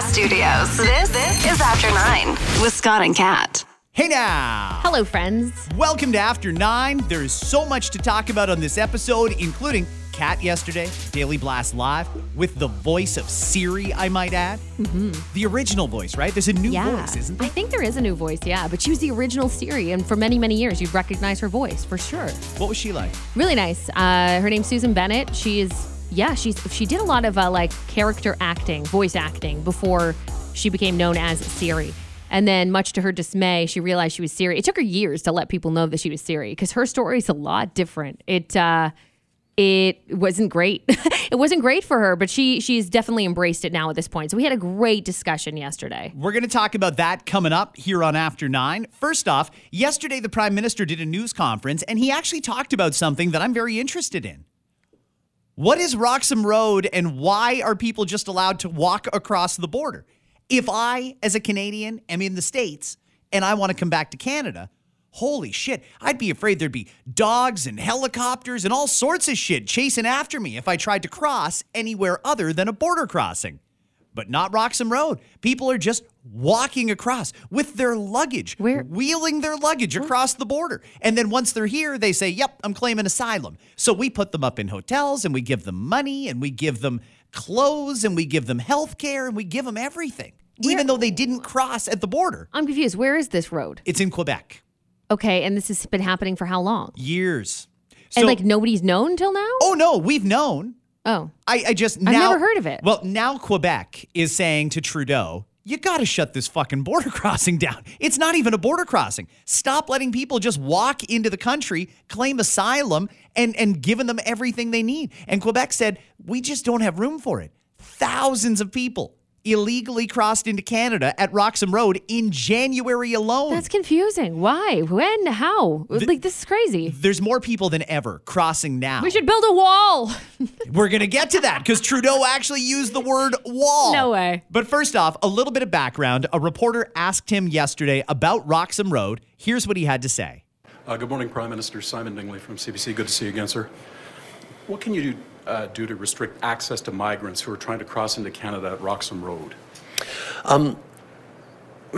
Podcast Studios. This, this is After Nine with Scott and Kat. Hey now! Hello, friends. Welcome to After Nine. There is so much to talk about on this episode, including Kat yesterday, Daily Blast Live, with the voice of Siri, I might add. Mm-hmm. The original voice, right? There's a new Yeah. voice, isn't there? I think there is a new voice, yeah, but she was the original Siri, and for many, many years, you'd recognize her voice for sure. What was she like? Really nice. Uh, her name's Susan Bennett. She is, yeah, she's she did a lot of uh, like character acting, voice acting before she became known as Siri. And then, much to her dismay, she realized she was Siri. It took her years to let people know that she was Siri because her story is a lot different. It uh, it wasn't great. it wasn't great for her, but she she's definitely embraced it now at this point. So we had a great discussion yesterday. We're going to talk about that coming up here on After Nine. First off, yesterday the Prime Minister did a news conference and he actually talked about something that I'm very interested in. What is Roxham Road and why are people just allowed to walk across the border? If I, as a Canadian, am in the States and I want to come back to Canada, holy shit, I'd be afraid there'd be dogs and helicopters and all sorts of shit chasing after me if I tried to cross anywhere other than a border crossing but not Roxham Road. People are just walking across with their luggage, Where- wheeling their luggage across the border. And then once they're here, they say, Yep, I'm claiming asylum. So we put them up in hotels and we give them money and we give them clothes and we give them health care and we give them everything, even though they didn't cross at the border. I'm confused. Where is this road? It's in Quebec. Okay, and this has been happening for how long? Years. So, and like nobody's known till now? oh no, we've known. Oh. I, I just now never heard of it. Well, now Quebec is saying to Trudeau, you got to shut this fucking border crossing down. It's not even a border crossing. Stop letting people just walk into the country, claim asylum, and and giving them everything they need. And Quebec said, we just don't have room for it. Thousands of people illegally crossed into Canada at Roxham Road in January alone. That's confusing. Why? When? How? like this is crazy. There's more people than ever crossing now. We should build a wall. We're going to get to that because Trudeau actually used the word wall. No way. But first off, a little bit of background. A reporter asked him yesterday about Roxham Road. Here's what he had to say. Uh, good morning, Prime Minister Simon Dingley from CBC. Good to see you again, sir. What can you do, uh, do to restrict access to migrants who are trying to cross into Canada at Roxham Road?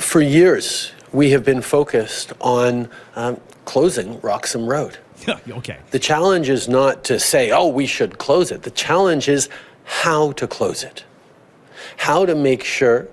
For years, we have been focused on um, closing Roxham Road. okay. The challenge is not to say, oh, we should close it. The challenge is how to close it. How to make sure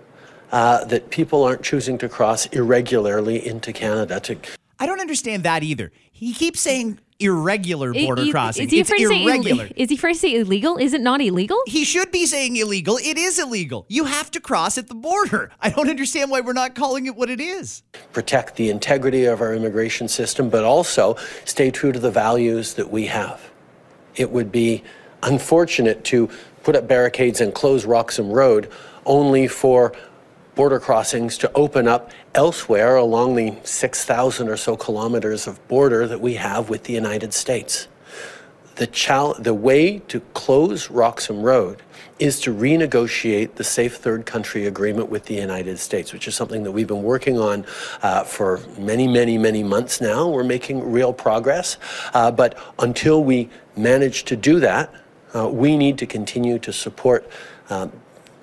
uh, that people aren't choosing to cross irregularly into Canada. To, I don't understand that either. He keeps saying irregular border Is- crossing. Is he it's afraid to say ill- is he afraid to say illegal? Is it not illegal? he should be saying illegal. It is illegal. You have to cross at the border. I don't understand why we're not calling it what it is. protect the integrity of our immigration system, but also stay true to the values that we have. It would be unfortunate to put up barricades and close Roxham Road only for border crossings to open up elsewhere along the 6,000 or so kilometers of border that we have with the United States. The, chal- the way to close Roxham Road is to renegotiate the Safe Third Country Agreement with the United States, which is something that we've been working on uh, for many, many, many months now. We're making real progress. Uh, but until we manage to do that, uh, we need to continue to support um,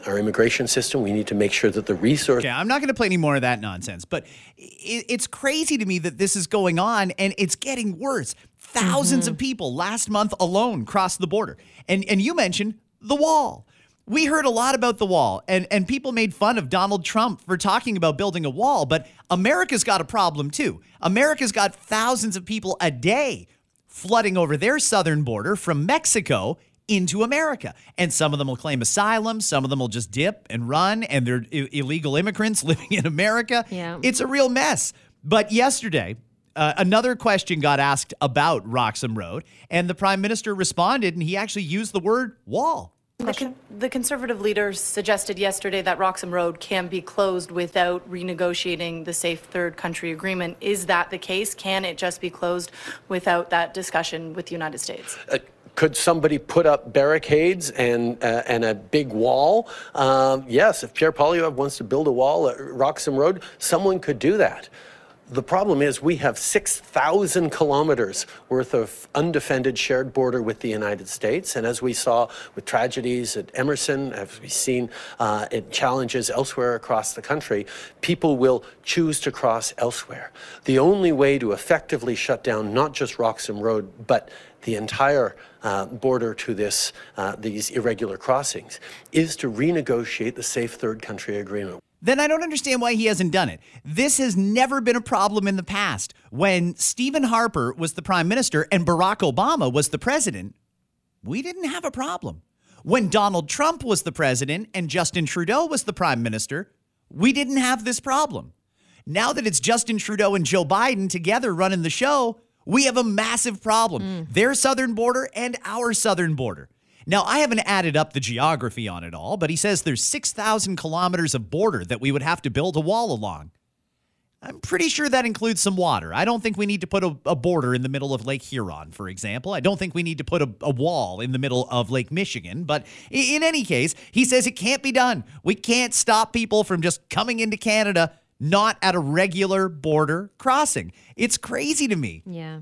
our immigration system. We need to make sure that the resources. Okay, I'm not going to play any more of that nonsense, but it, it's crazy to me that this is going on and it's getting worse. 1000s mm-hmm. of people last month alone crossed the border. And and you mentioned the wall. We heard a lot about the wall and and people made fun of Donald Trump for talking about building a wall, but America's got a problem too. America's got thousands of people a day flooding over their southern border from Mexico into America. And some of them will claim asylum, some of them will just dip and run, and they're I- illegal immigrants living in America. Yeah. It's a real mess. But yesterday, uh, another question got asked about Roxham Road, and the prime minister responded, and he actually used the word wall. The, con- the conservative leader suggested yesterday that Roxham Road can be closed without renegotiating the Safe Third Country Agreement. Is that the case? Can it just be closed without that discussion with the United States? Uh, could somebody put up barricades and uh, and a big wall? Um, yes, if Pierre Poilievre wants to build a wall at Roxham Road, someone could do that. The problem is we have 6,000 kilometers worth of undefended shared border with the United States. And as we saw with tragedies at Emerson, as we've seen uh, in challenges elsewhere across the country, people will choose to cross elsewhere. The only way to effectively shut down not just Roxham Road, but the entire uh, border to this, uh, these irregular crossings is to renegotiate the Safe Third Country Agreement then I don't understand why he hasn't done it. This has never been a problem in the past. When Stephen Harper was the prime minister and Barack Obama was the president, we didn't have a problem. When Donald Trump was the president and Justin Trudeau was the prime minister, we didn't have this problem. Now that it's Justin Trudeau and Joe Biden together running the show, we have a massive problem. Mm. Their southern border and our southern border. Now, I haven't added up the geography on it all, but he says there's 6,000 kilometers of border that we would have to build a wall along. I'm pretty sure that includes some water. I don't think we need to put a, a border in the middle of Lake Huron, for example. I don't think we need to put a, a wall in the middle of Lake Michigan. But in, in any case, he says it can't be done. We can't stop people from just coming into Canada not at a regular border crossing. It's crazy to me. Yeah.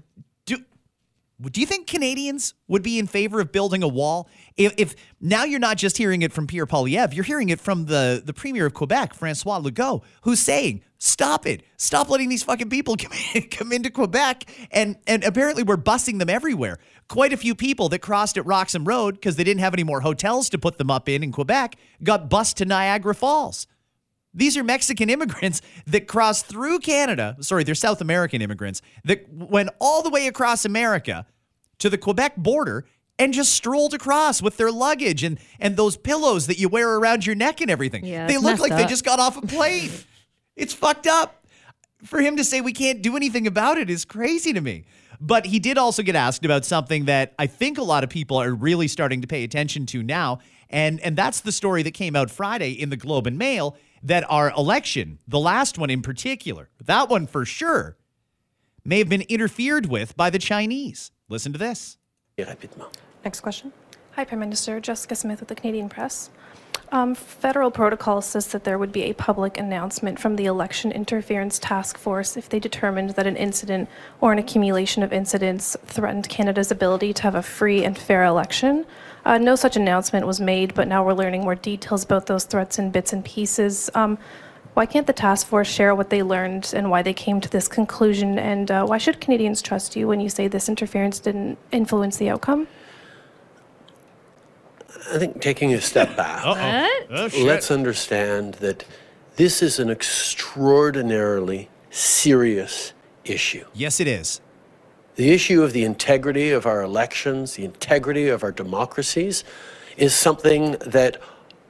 Do you think Canadians would be in favor of building a wall? If, if, now you're not just hearing it from Pierre Poilievre, you're hearing it from the, the Premier of Quebec, Francois Legault, who's saying, stop it. Stop letting these fucking people come, in, come into Quebec. And, and apparently we're busing them everywhere. Quite a few people that crossed at Roxham Road because they didn't have any more hotels to put them up in in Quebec got bused to Niagara Falls. These are Mexican immigrants that crossed through Canada. Sorry, they're South American immigrants that went all the way across America to the Quebec border and just strolled across with their luggage and and those pillows that you wear around your neck and everything. Yeah, they look like up. they just got off a plane. it's fucked up. For him to say we can't do anything about it is crazy to me. But he did also get asked about something that I think a lot of people are really starting to pay attention to now. And, and that's the story that came out Friday in the Globe and Mail that our election, the last one in particular, that one for sure, may have been interfered with by the Chinese. Listen to this. Next question. Hi, Prime Minister. Jessica Smith with the Canadian Press. Um, federal protocol says that there would be a public announcement from the Election Interference Task Force if they determined that an incident or an accumulation of incidents threatened Canada's ability to have a free and fair election. Uh, no such announcement was made, but now we're learning more details about those threats in bits and pieces. Um, why can't the task force share what they learned and why they came to this conclusion? And uh, why should Canadians trust you when you say this interference didn't influence the outcome? I think taking a step back, oh, let's understand that this is an extraordinarily serious issue. Yes, it is. The issue of the integrity of our elections, the integrity of our democracies, is something that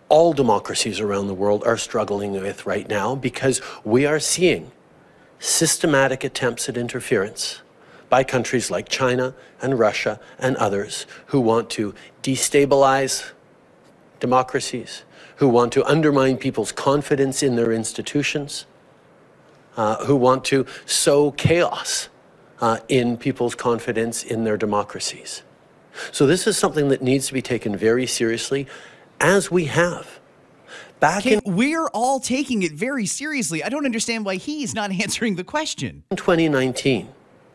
all democracies around the world are struggling with right now because we are seeing systematic attempts at interference by countries like China and Russia and others who want to destabilize democracies, who want to undermine people's confidence in their institutions, uh, who want to sow chaos uh, in people's confidence in their democracies. So this is something that needs to be taken very seriously, as we have. Back in we're all taking it very seriously. I don't understand why he's not answering the question. In 2019,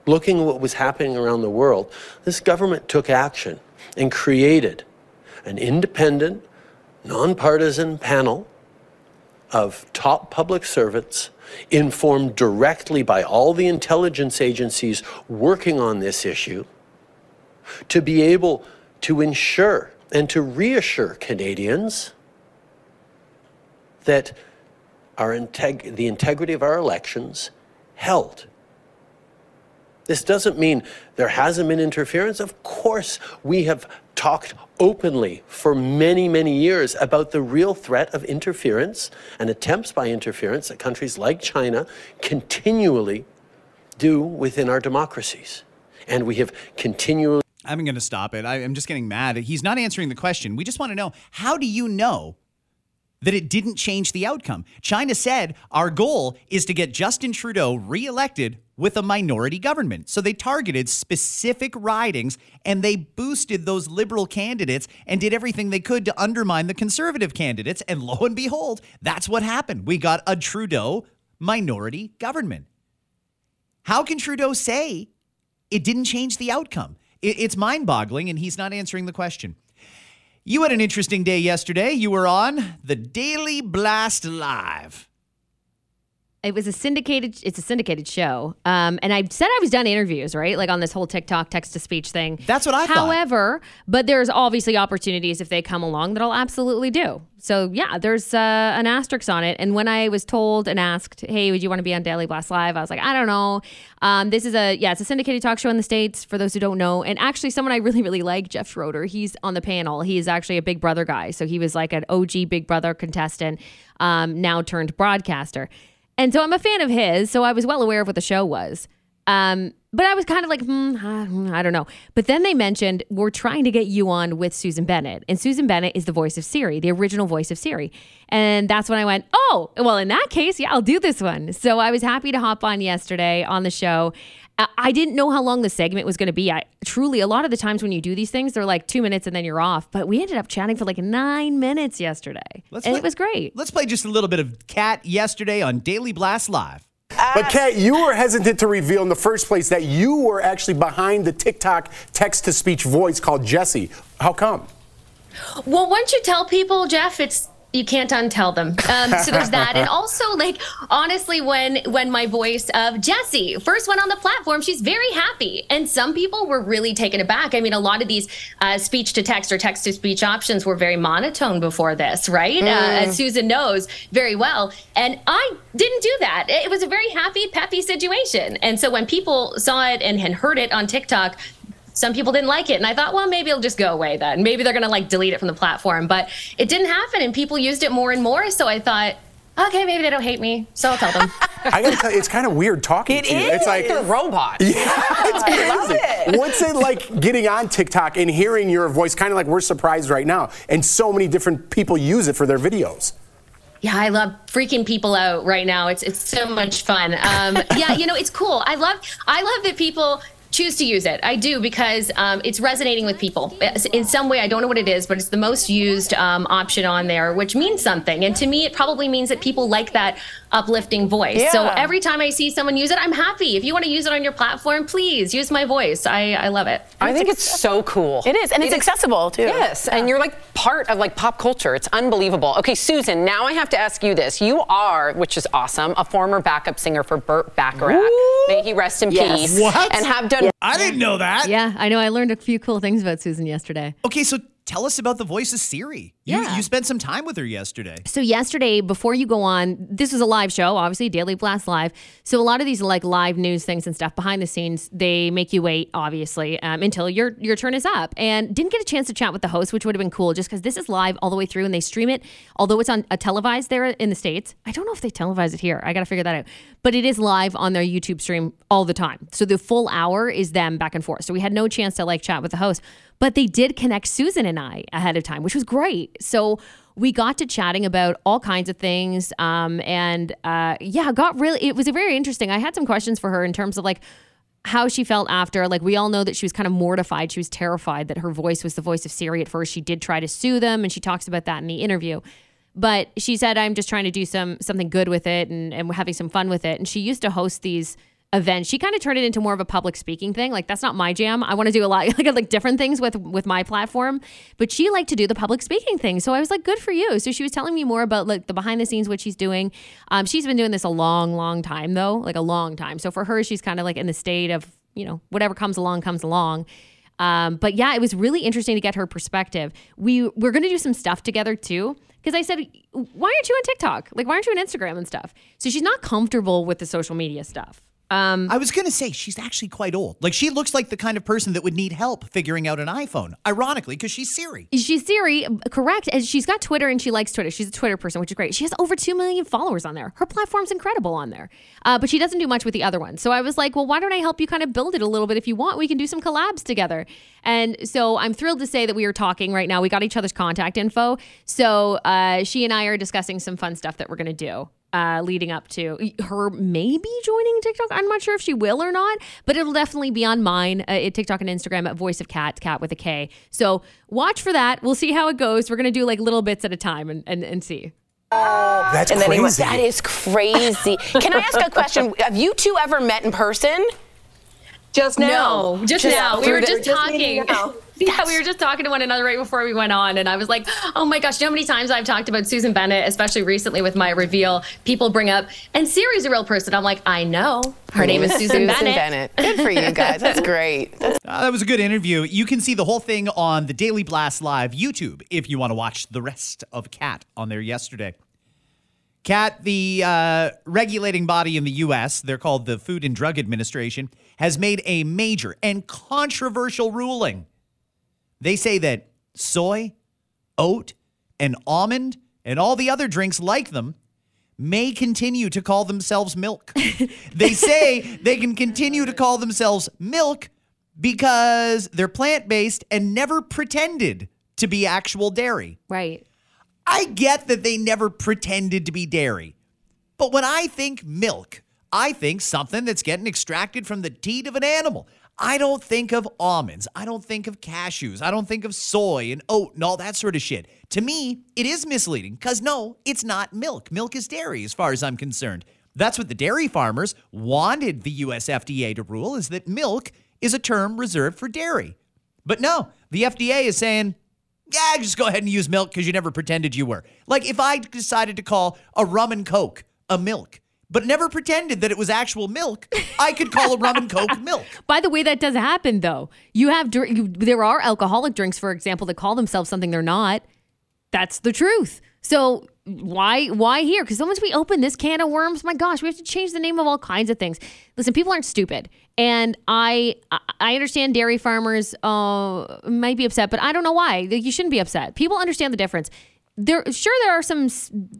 looking at what was happening around the world, this government took action and created an independent, nonpartisan panel of top public servants informed directly by all the intelligence agencies working on this issue to be able to ensure and to reassure Canadians that our integ- the integrity of our elections held. This doesn't mean there hasn't been interference. Of course, we have talked openly for many, many years about the real threat of interference and attempts by interference that countries like China continually do within our democracies. And we have continually. I'm going to stop it. I, am just getting mad. He's not answering the question. We just want to know how do you know that it didn't change the outcome? China said our goal is to get Justin Trudeau reelected with a minority government. So they targeted specific ridings and they boosted those liberal candidates and did everything they could to undermine the conservative candidates. And lo and behold, that's what happened. We got a Trudeau minority government. How can Trudeau say it didn't change the outcome? It's mind boggling, and he's not answering the question. You had an interesting day yesterday. You were on the Daily Blast Live. It was a syndicated it's a syndicated show. Um, and i said i was done interviews right? Like on this whole tiktok text to speech thing. That's what I thought. however but there's obviously opportunities if they come along that i'll absolutely do. So yeah there's uh, an asterisk on it. And when i was told and asked hey would you want to be on daily blast live? I was like i don't know. Um, this is a yeah it's a syndicated talk show in the states for those who don't know. And actually someone i really really like jeff schroeder he's on the panel. He's actually a big brother guy. So he was like an og big brother contestant um, now turned broadcaster and so I'm a fan of his, so I was well aware of what the show was. Um, but I was kind of like, hmm, I don't know. But then they mentioned we're trying to get you on with Susan Bennett, and Susan Bennett is the voice of Siri, the original voice of Siri. And that's when I went, oh, well, in that case, yeah, I'll do this one. So I was happy to hop on yesterday on the show. I- I didn't know how long the segment was going to be. I truly, a lot of the times when you do these things, they're like two minutes and then you're off. But we ended up chatting for like nine minutes yesterday, and play- it was great. Let's play just a little bit of Kat yesterday on Daily Blast Live. But Kat, you were hesitant to reveal in the first place that you were actually behind the TikTok text to speech voice called Jessie. How come? Well, once you tell people, Jeff, it's you can't untell them. Um, so there's that, and also like honestly, when when my voice of Jessie first went on the platform, she's very happy, and some people were really taken aback. I mean, a lot of these uh, speech to text or text to speech options were very monotone before this, right? Uh, as Susan knows very well, and I didn't do that. It was a very happy, peppy situation, and so when people saw it and, and heard it on TikTok, some people didn't like it and i thought well maybe it'll just go away then maybe they're going to like delete it from the platform but it didn't happen and people used it more and more so i thought okay maybe they don't hate me so i'll tell them I gotta tell you, it's kind of weird talking It to you. is It's like a robot. Yeah, it's crazy. love it. What's it like getting on TikTok and hearing your voice? Kind of like we're surprised right now, and so many different people use it for their videos. yeah i love freaking people out right now it's it's so much fun um, yeah you know it's cool i love i love that people choose to use it. I do because um, it's resonating with people. In some way i don't know what it is but it's the most used um, option on there which means something. And to me it probably means that people like that uplifting voice so every time i see someone use it i'm happy if you want to use it on your platform please use my voice i, I love it I think it's so cool. It is, and it's accessible too. Yes, and you're like part of like pop culture. It's unbelievable. Okay, Susan, now I have to ask you this. You are, which is awesome, a former backup singer for Burt Bacharach. May he rest in Yes. peace. What? And have done I didn't know that. yeah i know i learned a few cool things about susan yesterday Okay, so tell us about the voice of Siri. You, Yeah. you spent some time with her yesterday. So yesterday, before you go on, this was a live show, obviously Daily Blast Live. So a lot of these like live news things and stuff behind the scenes, they make you wait, obviously, um, until your your turn is up. And didn't get a chance to chat with the host, which would have been cool, just because this is live all the way through, and they stream it. Although it's on a televised there in the states, I don't know if they televise it here. I got to figure that out. But it is live on their YouTube stream all the time. So the full hour is them back and forth. So we had no chance to like chat with the host, but they did connect Susan and I ahead of time, which was great. So we got to chatting about all kinds of things. Um, and uh, yeah, got really, it was very interesting. I had some questions for her in terms of like, how she felt after. Like, we all know that she was kind of mortified. She was terrified that her voice was the voice of Siri at first. She did try to sue them, and she talks about that in the interview. But she said, I'm just trying to do some something good with it and, and having some fun with it. And she used to host these events. She kind of turned it into more of a public speaking thing. Like that's not my jam. I want to do a lot like like different things with with my platform. But she liked to do the public speaking thing. So I was like, good for you. So she was telling me more about like the behind the scenes what she's doing. Um, she's been doing this a long, long time though, like a long time. So for her, she's kind of like in the state of you know whatever comes along comes along. Um, but yeah, it was really interesting to get her perspective. We we're gonna do some stuff together too. Because I said, why aren't you on TikTok? Like, why aren't you on Instagram and stuff? So she's not comfortable with the social media stuff. Um, I was going to say, she's actually quite old. Like, she looks like the kind of person that would need help figuring out an iPhone, ironically, because she's Siri. She's Siri, correct. And she's got Twitter and she likes Twitter. She's a Twitter person, which is great. She has over 2 million followers on there. Her platform's incredible on there. Uh, but she doesn't do much with the other one. So I was like, well, why don't I help you kind of build it a little bit? If you want, we can do some collabs together. And so I'm thrilled to say that we are talking right now. We got each other's contact info. So uh, she and I are discussing some fun stuff that we're going to do. Uh, leading up to her maybe joining TikTok. I'm not sure if she will or not, but it'll definitely be on mine uh, at TikTok and Instagram at Voice of Kat, Kat with a K. So watch for that. We'll see how it goes. We're gonna do like little bits at a time and and, and see. That's and then he went, crazy. that is crazy. Can I ask a question? Have you two ever met in person? Just now. No, just, Just now. We were the- just just meeting talking. Now. Yeah, we were just talking to one another right before we went on, and I was like, "Oh my gosh, you know how many times I've talked about Susan Bennett, especially recently with my reveal. People bring up, and Siri's a real person. I'm like, I know. Her name is Susan, Bennett. Good for you guys. That's great. That's Uh, that was a good interview. You can see the whole thing on the Daily Blast Live YouTube if you want to watch the rest of Kat on there yesterday. Kat, the uh, regulating body in the U.S., they're called the Food and Drug Administration, has made a major and controversial ruling. They say that soy, oat, and almond, and all the other drinks like them may continue to call themselves milk. they say they can continue to call themselves milk because they're plant based and never pretended to be actual dairy. Right. I get that they never pretended to be dairy. But when I think milk, I think something that's getting extracted from the teat of an animal. I don't think of almonds. I don't think of cashews. I don't think of soy and oat and all that sort of shit. To me, it is misleading because no, it's not milk. Milk is dairy as far as I'm concerned. That's what the dairy farmers wanted the US FDA to rule is that milk is a term reserved for dairy. But no, the FDA is saying, yeah, just go ahead and use milk because you never pretended you were. Like if I decided to call a rum and coke a milk, but never pretended that it was actual milk, I could call a rum and coke milk. By the way, that does happen though. You have you, there are alcoholic drinks, for example, that call themselves something they're not. That's the truth. So why why here? Because once we open this can of worms, my gosh, we have to change the name of all kinds of things. Listen, people aren't stupid, and I I- understand dairy farmers uh, might be upset, but I don't know why. You shouldn't be upset. People understand the difference. There, sure, there are some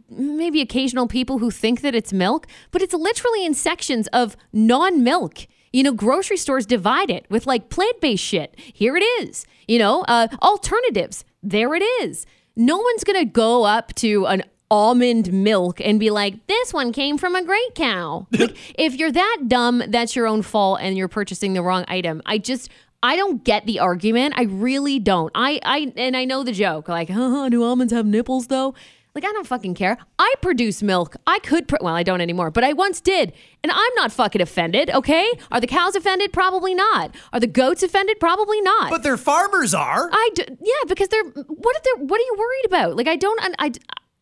maybe occasional people who think that it's milk, but it's literally in sections of non-milk. You know, grocery stores divide it with like plant-based shit. Here it is. You know, uh, alternatives. There it is. No one's gonna go up to an almond milk and be like, "This one came from a great cow." like, if you're that dumb, that's your own fault, and you're purchasing the wrong item. I just. I don't get the argument. I really don't. I, I and I know the joke. Like, huh, do almonds have nipples though? Like, I don't fucking care. I produce milk. I could, pr- well, I don't anymore, but I once did. And I'm not fucking offended, okay? Are the cows offended? Probably not. Are the goats offended? Probably not. But their farmers are. I d- yeah, because they're what if they're what are you worried about? Like I don't I, I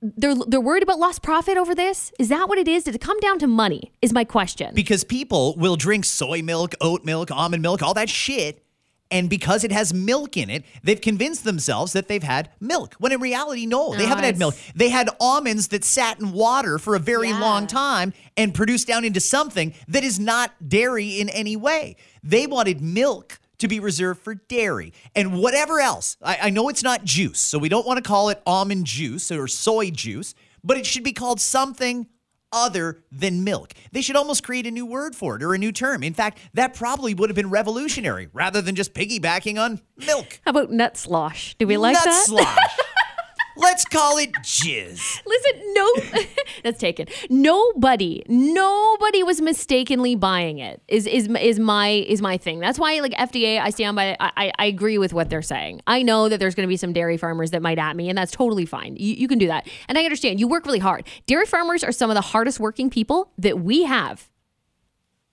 they're they're worried about lost profit over this. Is that what it is? Did it come down to money? Is my question. Because people will drink soy milk, oat milk, almond milk, all that shit. And because it has milk in it, they've convinced themselves that they've had milk. When in reality, no, they No, haven't had milk. They had almonds that sat in water for a very Yeah. long time and produced down into something that is not dairy in any way. They wanted milk to be reserved for dairy and whatever else. I, I know it's not juice, so we don't want to call it almond juice or soy juice, but it should be called something other than milk. They should almost create a new word for it or a new term. In fact, that probably would have been revolutionary rather than just piggybacking on milk. How about nut slosh? Do we like Nut that? slosh. Let's call it jizz. Listen, no, that's taken. Nobody, nobody was mistakenly buying it. Is is is my is my thing. That's why, like FDA, I stand by. I I, agree with what they're saying. I know that there's going to be some dairy farmers that might at me, and that's totally fine. You, you can do that, and I understand. You work really hard. Dairy farmers are some of the hardest working people that we have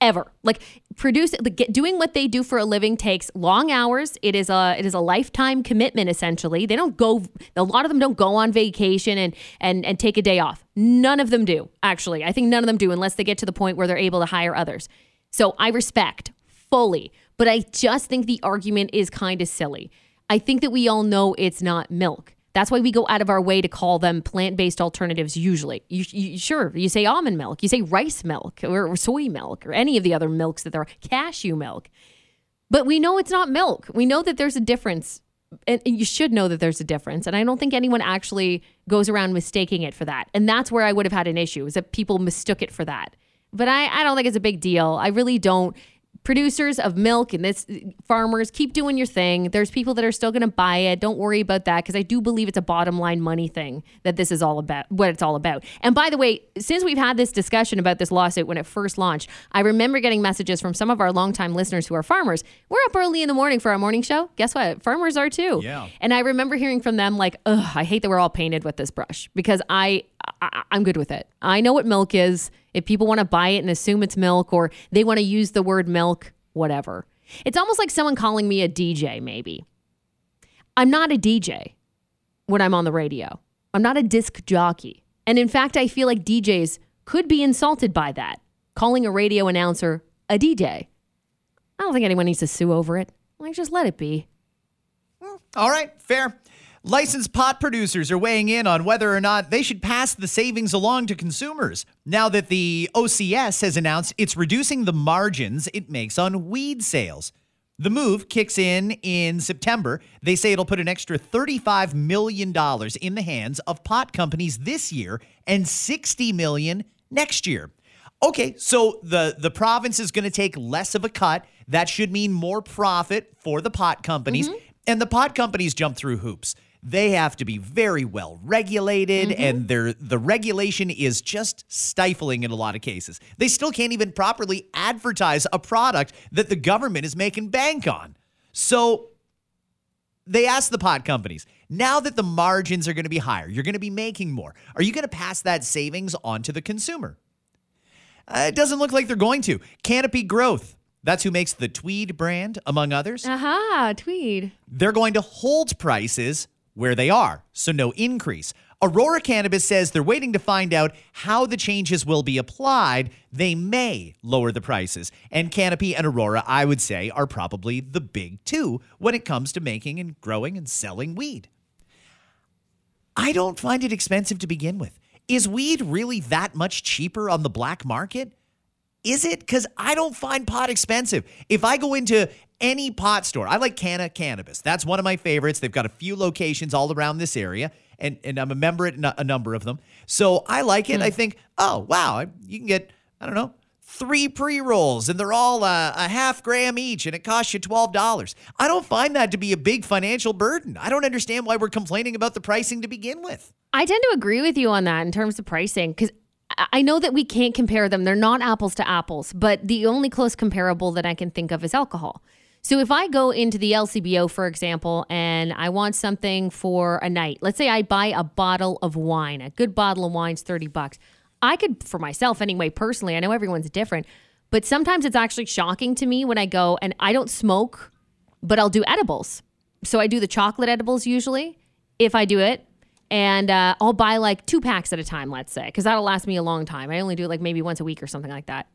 ever. Like produce like, doing what they do for a living takes long hours. It is a it is a lifetime commitment essentially. They don't go a lot of them don't go on vacation and and and take a day off. None of them do, actually. I think none of them do unless they get to the point where they're able to hire others. So I respect fully, but I just think the argument is kind of silly. I think that we all know it's not milk. That's why we go out of our way to call them plant-based alternatives. Usually, you, you sure you say almond milk, you say rice milk or, or soy milk or any of the other milks that there are, cashew milk. But we know it's not milk. We know that there's a difference, and you should know that there's a difference. And I don't think anyone actually goes around mistaking it for that. And that's where I would have had an issue is that people mistook it for that. But I, I don't think it's a big deal. I really don't. Producers of milk and this farmers keep doing your thing. There's people that are still going to buy it. Don't worry about that because I do believe it's a bottom line money thing that this is all about. What it's all about. And by the way, since we've had this discussion about this lawsuit when it first launched, I remember getting messages from some of our longtime listeners who are farmers. We're up early in the morning for our morning show. Guess what? Farmers are too. Yeah. And I remember hearing from them like, "Ugh, I hate that we're all painted with this brush because I I- I'm good with it. I know what milk is. If people want to buy it and assume it's milk or they want to use the word milk, whatever. It's almost like someone calling me a DJ, maybe. I'm not a DJ when I'm on the radio. I'm not a disc jockey. And in fact, I feel like DJs could be insulted by that, calling a radio announcer a DJ. I don't think anyone needs to sue over it. Like, just let it be. All right, fair. Licensed pot producers are weighing in on whether or not they should pass the savings along to consumers now that the OCS has announced it's reducing the margins it makes on weed sales. The move kicks in in September. They say it'll put an extra $35 million in the hands of pot companies this year and 60 million next year. Okay, so the, the province is going to take less of a cut. That should mean more profit for the pot companies. Mm-hmm. And the pot companies jump through hoops. They have to be very well regulated, and their the regulation is just stifling in a lot of cases. They still can't even properly advertise a product that the government is making bank on. So they asked the pot companies, now that the margins are going to be higher, you're going to be making more. Are you going to pass that savings on to the consumer? Uh, it doesn't look like they're going to. Canopy Growth, that's who makes the Tweed brand, among others. Aha, Tweed. They're going to hold prices where they are, so no increase. Aurora Cannabis says they're waiting to find out how the changes will be applied. They may lower the prices. And Canopy and Aurora, I would say, are probably the big two when it comes to making and growing and selling weed. I don't find it expensive to begin with. Is weed really that much cheaper on the black market? Is it? Because I don't find pot expensive. If I go into any pot store, I like Canna Cabana. That's one of my favorites. They've got a few locations all around this area, and, and I'm a member at a number of them. So I like it. I think, oh, wow, you can get, I don't know, three pre rolls, and they're all uh, a half gram each, and it costs you $12. I don't find that to be a big financial burden. I don't understand why we're complaining about the pricing to begin with. I tend to agree with you on that in terms of pricing because I know that we can't compare them. They're not apples to apples, but the only close comparable that I can think of is alcohol. So if I go into the LCBO, for example, and I want something for a night, let's say I buy a bottle of wine, a good bottle of wine's 30 bucks. I could, for myself anyway, personally, I know everyone's different, but sometimes it's actually shocking to me when I go and I don't smoke, but I'll do edibles. So I do the chocolate edibles usually, if I do it and uh, I'll buy like two packs at a time, let's say, because that'll last me a long time. I only do it like maybe once a week or something like that.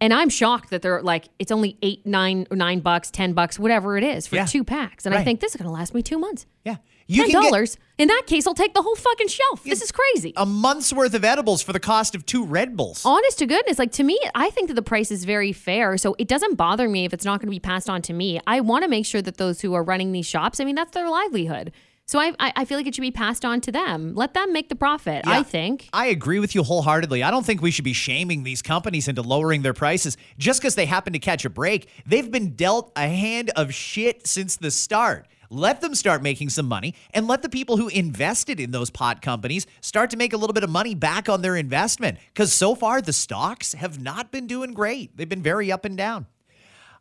And I'm shocked that they're like, it's only eight, nine, nine bucks, ten bucks, whatever it is for Yeah. two packs. And I think this is going to last me two months. Yeah. You Ten get dollars. In that case, I'll take the whole fucking shelf. This is crazy. a month's worth of edibles for the cost of two Red Bulls. Honest to goodness, like to me, I think that the price is very fair. So it doesn't bother me if it's not going to be passed on to me. I want to make sure that those who are running these shops, I mean, that's their livelihood. So I, I, I feel like it should be passed on to them. Let them make the profit, I think. I agree with you wholeheartedly. I don't think we should be shaming these companies into lowering their prices just because they happen to catch a break. They've been dealt a hand of shit since the start. Let them start making some money and let the people who invested in those pot companies start to make a little bit of money back on their investment. Because so far, the stocks have not been doing great. They've been very up and down.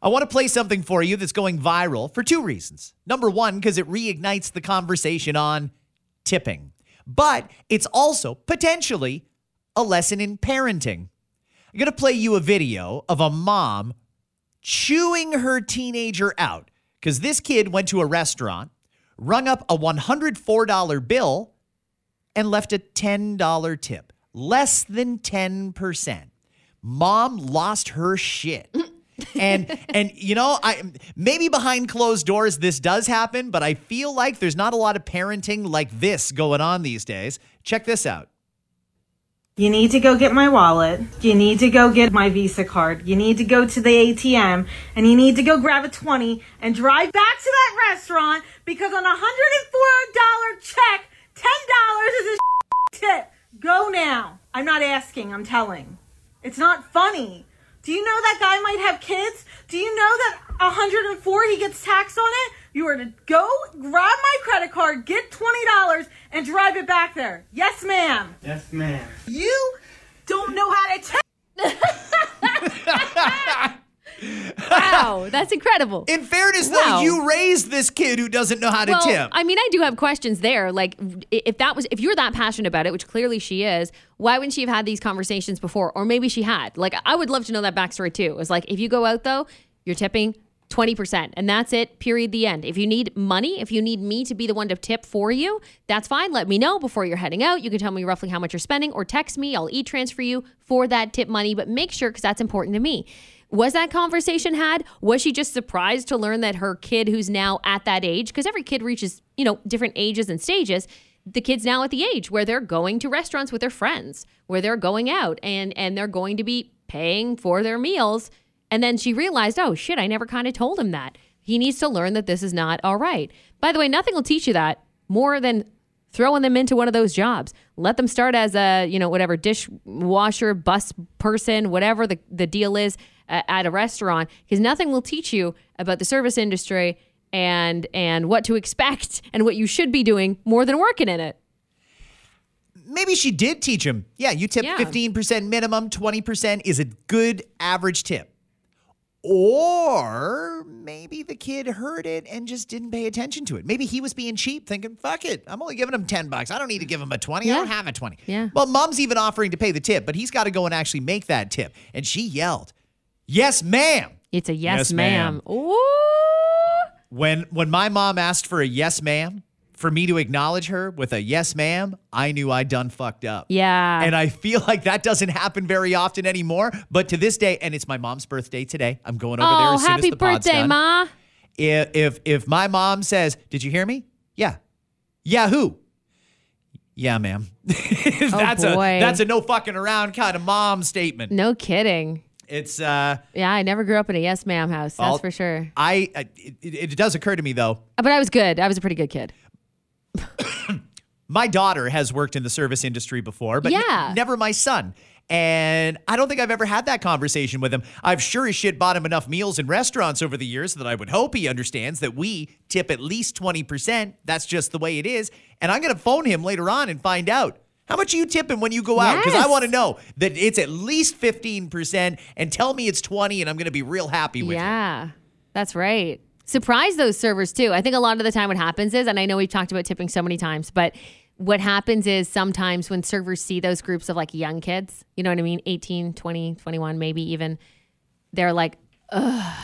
I want to play something for you that's going viral for two reasons. Number one, because it reignites the conversation on tipping, but it's also potentially a lesson in parenting. I'm going to play you a video of a mom chewing her teenager out because this kid went to a restaurant, rung up a $104 bill, and left a $10 tip, less than 10%. Mom lost her shit. and and you know, I maybe behind closed doors this does happen, but I feel like there's not a lot of parenting like this going on these days. Check this out. You need to go get my wallet. You need to go get my Visa card. You need to go to the ATM and you need to go grab a 20 and drive back to that restaurant because on a $104 check, $10 is a tip. Go now. I'm not asking, I'm telling. It's not funny. Do you know that guy might have kids? Do you know that 104 he gets taxed on it? You are to go grab my credit card, get $20 and drive it back there. Yes, ma'am. Yes, ma'am. You don't know how to tip. Wow, that's incredible. In fairness, Wow. though, you raised this kid who doesn't know how to well, tip. I mean, I do have questions there. Like, if that was, if you're that passionate about it, which clearly she is, why wouldn't she have had these conversations before? Or maybe she had. Like, I would love to know that backstory too. It's like, if you go out though, you're tipping 20%, and that's it, period, the end. If you need money, if you need me to be the one to tip for you, that's fine. Let me know before you're heading out. You can tell me roughly how much you're spending or text me. I'll e transfer you for that tip money, but make sure, because that's important to me. Was that conversation had? Was she just surprised to learn that her kid, who's now at that age, because every kid reaches, you know, different ages and stages, the kid's now at the age where they're going to restaurants with their friends, where they're going out and and they're going to be paying for their meals. And then she realized, oh shit, I never kind of told him that. He needs to learn that this is not all right. By the way, nothing will teach you that more than throwing them into one of those jobs. Let them start as a, you know, whatever dishwasher, bus person, whatever the, the deal is uh, at a restaurant, because nothing will teach you about the service industry and and what to expect and what you should be doing more than working in it. Maybe she did teach him. Yeah, you tip Yeah. 15% minimum, 20% is a good average tip. Or maybe the kid heard it and just didn't pay attention to it. Maybe he was being cheap, thinking, fuck it, I'm only giving him 10 bucks. I don't need to give him a 20. I don't have a 20. Yeah. Well, mom's even offering to pay the tip, but he's got to go and actually make that tip. And she yelled, Yes, ma'am. It's a yes, Yes, ma'am. ma'am. Ooh. When when my mom asked for a yes, ma'am, for me to acknowledge her with a yes, ma'am, I knew I done fucked up. Yeah. And I feel like that doesn't happen very often anymore. But to this day, and it's my mom's birthday today. I'm going over there oh, as soon happy as the pod's birthday, done. Ma. If, if if my mom says, "Did you hear me?" Yeah. Yeah. Who? Yeah, ma'am. that's Oh, boy. a that's a no fucking around kind of mom statement. No kidding. It's uh, Yeah, I never grew up in a yes ma'am house. That's I'll- for sure. I, I it, it does occur to me though. But I was good. I was a pretty good kid. my daughter has worked in the service industry before, but n- Yeah. never my son. And I don't think I've ever had that conversation with him. I've sure as shit bought him enough meals in restaurants over the years that I would hope he understands that we tip at least 20%. That's just the way it is. And I'm going to phone him later on and find out. How much are you tipping when you go out? Because I want to know that it's at least 15% and tell me it's 20 and I'm going to be real happy with you. Yeah, that's right. Surprise those servers too. I think a lot of the time what happens is, and I know we've talked about tipping so many times, but what happens is sometimes when servers see those groups of like young kids, you know what I mean? 18, 20, 21, maybe even, they're like, ugh.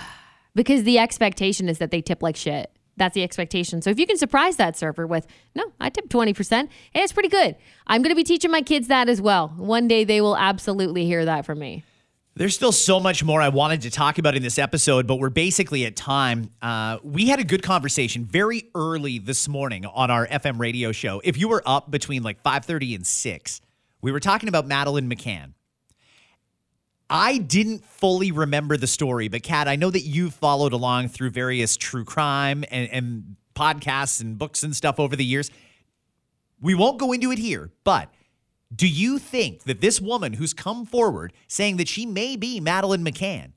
Because the expectation is that they tip like shit. That's the expectation. So if you can surprise that server with, no, I tip 20%, and it's pretty good. I'm going to be teaching my kids that as well. One day they will absolutely hear that from me. There's still so much more I wanted to talk about in this episode, but we're basically at time. Uh, we had a good conversation very early this morning on our FM radio show. If you were up between like 5:30 and 6, we were talking about Madeleine McCann. I didn't fully remember the story, but Kat, I know that you've followed along through various true crime and, and podcasts and books and stuff over the years. We won't go into it here, but do you think that this woman who's come forward saying that she may be Madeleine McCann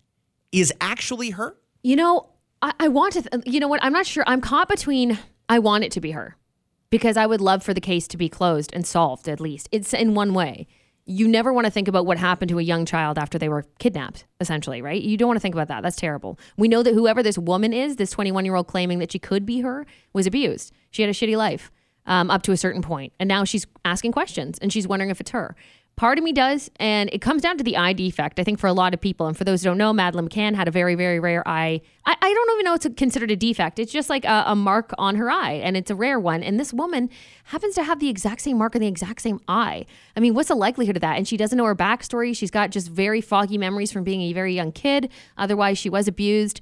is actually her? You know, I, I want to, th- you know what? I'm not sure. I'm caught between, I want it to be her because I would love for the case to be closed and solved at least. It's in one way. You never want to think about what happened to a young child after they were kidnapped, essentially, right? You don't want to think about that. That's terrible. We know that whoever this woman is, this 21 year old claiming that she could be her, was abused. She had a shitty life um, up to a certain point, And now she's asking questions and she's wondering if it's her. Part of me does, and it comes down to the eye defect. I think for a lot of people, and for those who don't know, Madeleine McCann had a very, very rare eye. I, I don't even know it's considered a defect. It's just like a, a mark on her eye, and it's a rare one. And this woman happens to have the exact same mark on the exact same eye. I mean, what's the likelihood of that? And she doesn't know her backstory. She's got just very foggy memories from being a very young kid. Otherwise, she was abused.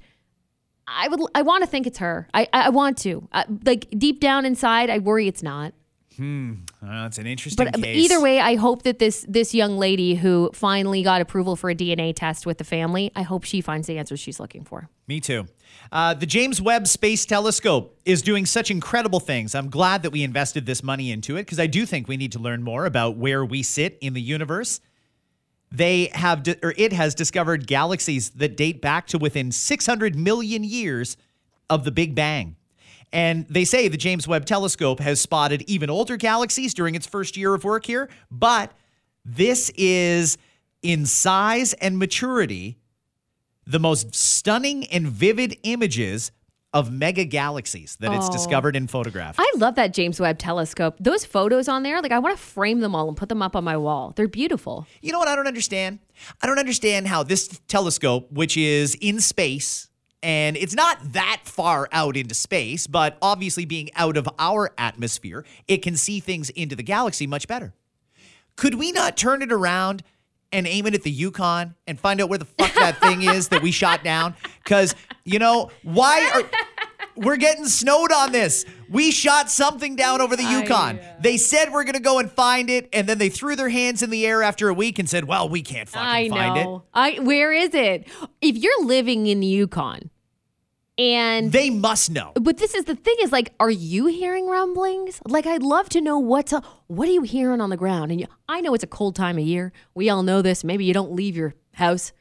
I would, I want to think it's her. I, I want to. Uh, like deep down inside, I worry it's not. Hmm. That's an interesting But, but case. either way, I hope that this this young lady who finally got approval for a DNA test with the family, I hope she finds the answers she's looking for. Me too. Uh, the James Webb Space Telescope is doing such incredible things. I'm glad that we invested this money into it because I do think we need to learn more about where we sit in the universe. They have, di- or it has discovered galaxies that date back to within 600 million years of the Big Bang. And they say the James Webb Telescope has spotted even older galaxies during its first year of work here, but this is in size and maturity the most stunning and vivid images of mega galaxies that it's Oh. discovered and photographed. I love that James Webb telescope. Those photos on there, like I want to frame them all and put them up on my wall. They're beautiful. You know what I don't understand? I don't understand how this telescope, which is in space, and it's not that far out into space, but obviously being out of our atmosphere, it can see things into the galaxy much better. Could we not turn it around and aim it at the Yukon and find out where the fuck that thing is that we shot down? Because, you know, why are. We're getting snowed on this. We shot something down over the Yukon. They said we're going to go and find it, and then they threw their hands in the air after a week and said, well, we can't fucking I find know. I where is it? If you're living in the Yukon and. They must know. but this is the thing is like are you hearing rumblings? Like I'd love to know what's a, what are you hearing on the ground? And you, I know it's a cold time of year. We all know this. Maybe you don't leave your house.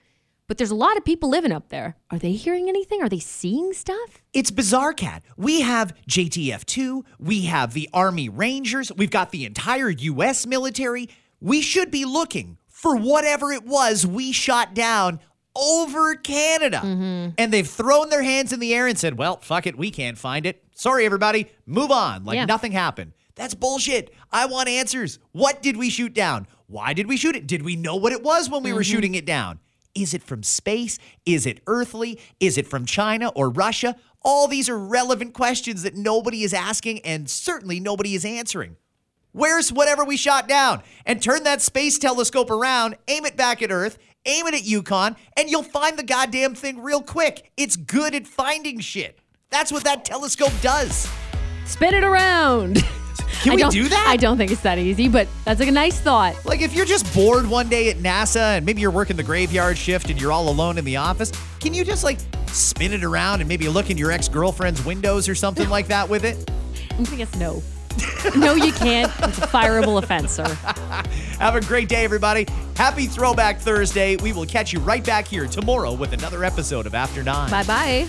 But there's a lot of people living up there. Are they hearing anything? Are they seeing stuff? It's bizarre, Kat. We have JTF2, we have the Army Rangers, we've got the entire U.S. military. We should be looking for whatever it was we shot down over Canada. Mm-hmm. And they've thrown their hands in the air and said, well, fuck it, we can't find it. Sorry, everybody, move on. Like Yeah. nothing happened. That's bullshit. I want answers. What did we shoot down? Why did we shoot it? Did we know what it was when we were mm-hmm. shooting it down? Is it from space? Is it earthly? Is it from China or Russia? All these are relevant questions that nobody is asking and certainly nobody is answering. Where's whatever we shot down? And turn that space telescope around, aim it back at Earth, aim it at Yukon, and you'll find the goddamn thing real quick. It's good at finding shit. That's what that telescope does. Spin it around. Can I we do that? I don't think it's that easy, but that's like a nice thought. Like if you're just bored one day at NASA and maybe you're working the graveyard shift and you're all alone in the office, can you just like spin it around and maybe look in your ex-girlfriend's windows or something like that with it? I'm gonna guess no. no, you can't. It's a fireable offense, sir. Have a great day, everybody. Happy Throwback Thursday. We will catch you right back here tomorrow with another episode of After Nine. Bye bye.